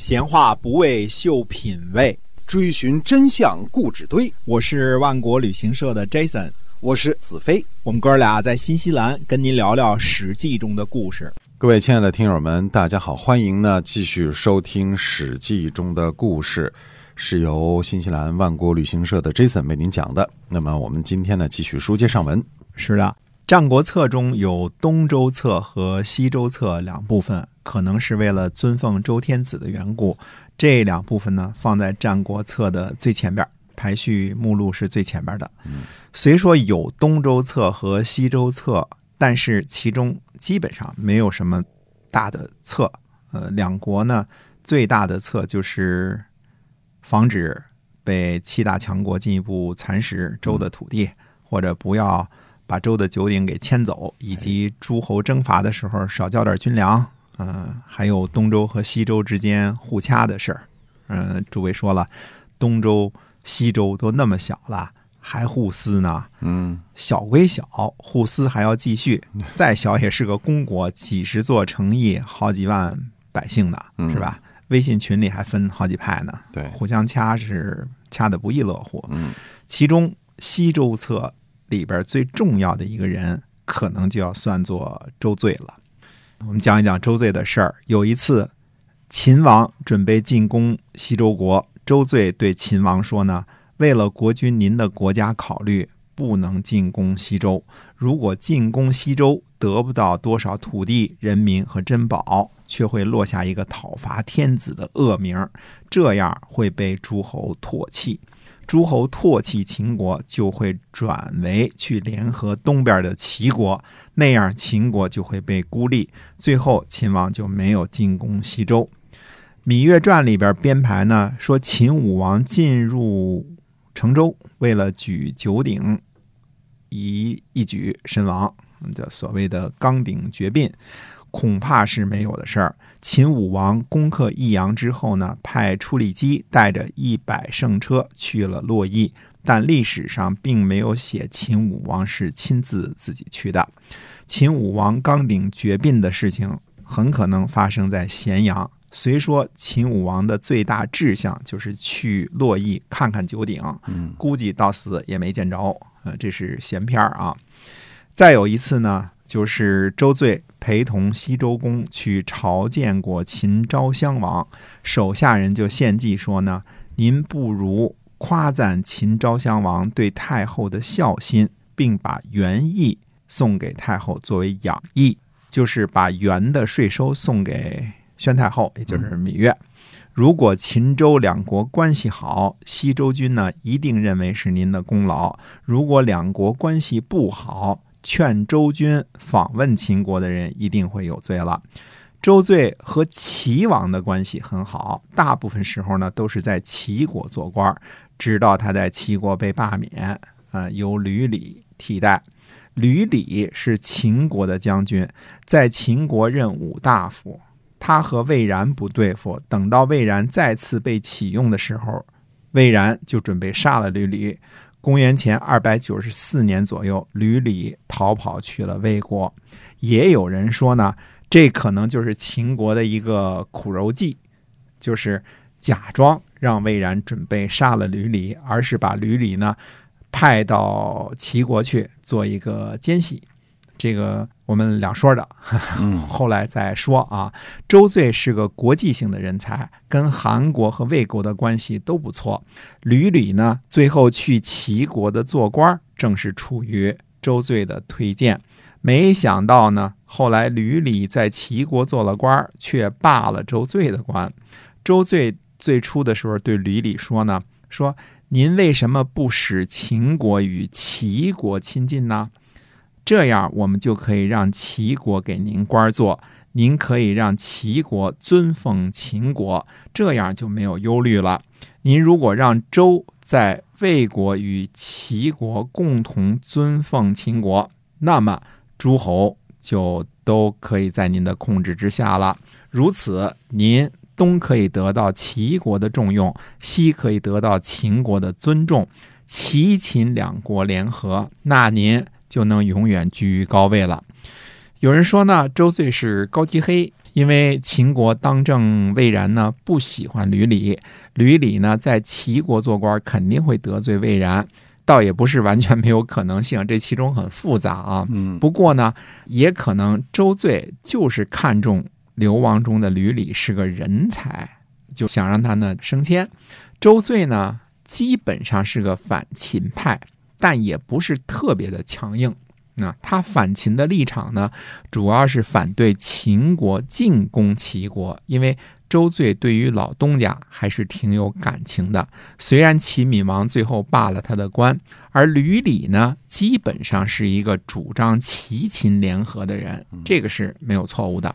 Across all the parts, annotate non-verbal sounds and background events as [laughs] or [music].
闲话不为秀品味，追寻真相故纸堆。我是万国旅行社的 Jason，我是子飞。我们哥俩在新西兰跟您聊聊《史记》中的故事。各位亲爱的听友们，大家好，欢迎呢继续收听《史记》中的故事，是由新西兰万国旅行社的 Jason 为您讲的。那么我们今天呢继续书接上文。是的，《战国策》中有东周策和西周策两部分，可能是为了尊奉周天子的缘故，这两部分呢放在《战国策》的最前边，排序目录是最前边的。虽说有东周策和西周策，但是其中基本上没有什么大的策。呃，两国呢最大的策就是防止被七大强国进一步蚕食周的土地，或者不要把周的九鼎给迁走，以及诸侯征伐的时候少交点军粮。嗯、还有东周和西周之间互掐的事儿。嗯、诸位说了，东周、西周都那么小了，还互撕呢？嗯，小归小，互撕还要继续。[laughs] 再小也是个公国，几十座城邑，好几万百姓呢，嗯是吧？微信群里还分好几派呢，对，互相掐是掐的不亦乐乎。嗯其中西周策里边最重要的一个人，可能就要算作周罪了。我们讲一讲周罪的事儿。有一次，秦王准备进攻西周国，周罪对秦王说呢：“为了国君您的国家考虑，不能进攻西周。如果进攻西周，得不到多少土地、人民和珍宝，却会落下一个讨伐天子的恶名，这样会被诸侯唾弃。”诸侯唾弃秦国，就会转为去联合东边的齐国，那样秦国就会被孤立。最后，秦王就没有进攻西周。《芈月传》里边编排呢，说秦武王进入成周，为了举九鼎，一一举身亡，这所谓的刚鼎绝膑，恐怕是没有的事儿。秦武王攻克益阳之后呢，派出力机带着一百乘车去了洛邑，但历史上并没有写秦武王是亲自自己去的。秦武王刚鼎绝膑的事情，很可能发生在咸阳。虽说秦武王的最大志向就是去洛邑看看九鼎，嗯估计到死也没见着。呃，这是闲篇儿啊。再有一次呢，就是周醉陪同西周公去朝见过秦昭襄王，手下人就献计说呢：“您不如夸赞秦昭襄王对太后的孝心，并把元邑送给太后作为养邑，就是把元的税收送给宣太后，也就是芈月。如果秦周两国关系好，西周君呢一定认为是您的功劳；如果两国关系不好，劝周君访问秦国的人一定会有罪了。周醉和齐王的关系很好，大部分时候呢都是在齐国做官，直到他在齐国被罢免，呃，由吕礼替代。吕礼是秦国的将军，在秦国任五大夫。他和魏然不对付，等到魏然再次被启用的时候，魏然就准备杀了吕礼。公元前二百九十四年左右，吕礼逃跑去了魏国。也有人说呢，这可能就是秦国的一个苦肉计，就是假装让魏然准备杀了吕礼，而是把吕礼呢派到齐国去做一个奸细。这个我们两说的，嗯 [laughs] 后来再说啊。周醉是个国际性的人才，跟韩国和魏国的关系都不错。吕礼呢，最后去齐国的做官，正是出于周醉的推荐。没想到呢，后来吕礼在齐国做了官，却罢了周醉的官。周醉最初的时候对吕礼说呢，说您为什么不使秦国与齐国亲近呢？这样我们就可以让齐国给您官做，您可以让齐国尊奉秦国，这样就没有忧虑了。您如果让周在魏国与齐国共同尊奉秦国，那么诸侯就都可以在您的控制之下了。如此，您东可以得到齐国的重用，西可以得到秦国的尊重，齐秦两国联合，那您就能永远居于高位了。有人说呢，周醉是高级黑，因为秦国当政魏然呢不喜欢吕礼，吕礼呢在齐国做官肯定会得罪魏然，倒也不是完全没有可能性，这其中很复杂啊。嗯不过呢，也可能周罪就是看中流亡中的吕礼是个人才，就想让他呢升迁。周罪呢基本上是个反秦派，但也不是特别的强硬。那他反秦的立场呢，主要是反对秦国进攻齐国，因为周罪对于老东家还是挺有感情的。虽然齐闵王最后罢了他的官，而吕礼呢，基本上是一个主张齐秦联合的人，这个是没有错误的。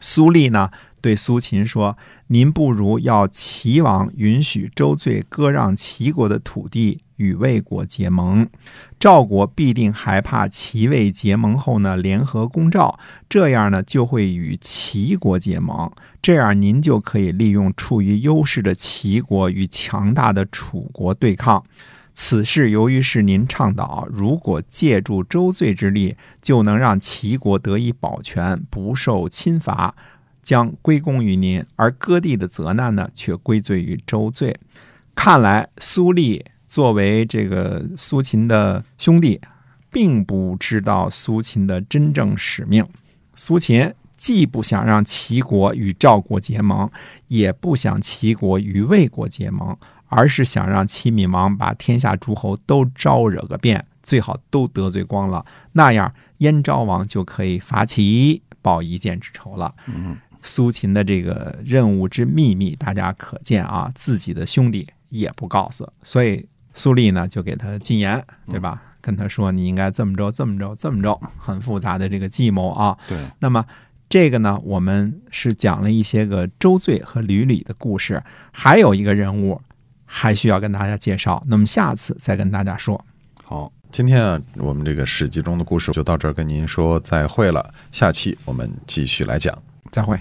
苏厉呢对苏秦说：“您不如要齐王允许周罪割让齐国的土地与魏国结盟，赵国必定害怕齐魏结盟后呢联合攻赵，这样呢就会与齐国结盟，这样您就可以利用处于优势的齐国与强大的楚国对抗。”此事由于是您倡导，如果借助周罪之力，就能让齐国得以保全，不受侵伐，将归功于您；而割地的责难呢，却归罪于周罪。看来苏厉作为这个苏秦的兄弟，并不知道苏秦的真正使命。苏秦既不想让齐国与赵国结盟，也不想齐国与魏国结盟。而是想让齐闵王把天下诸侯都招惹个遍，最好都得罪光了，那样燕昭王就可以伐齐，报一箭之仇了。嗯，苏秦的这个任务之秘密，大家可见啊，自己的兄弟也不告诉，所以苏厉呢就给他进言，对吧？跟他说你应该这么着，这么着，这么着，很复杂的这个计谋啊。对，那么这个呢，我们是讲了一些个周罪和吕礼的故事，还有一个人物。还需要跟大家介绍，那么下次再跟大家说。好，今天啊，我们这个史记中的故事就到这儿，跟您说再会了。下期我们继续来讲，再会。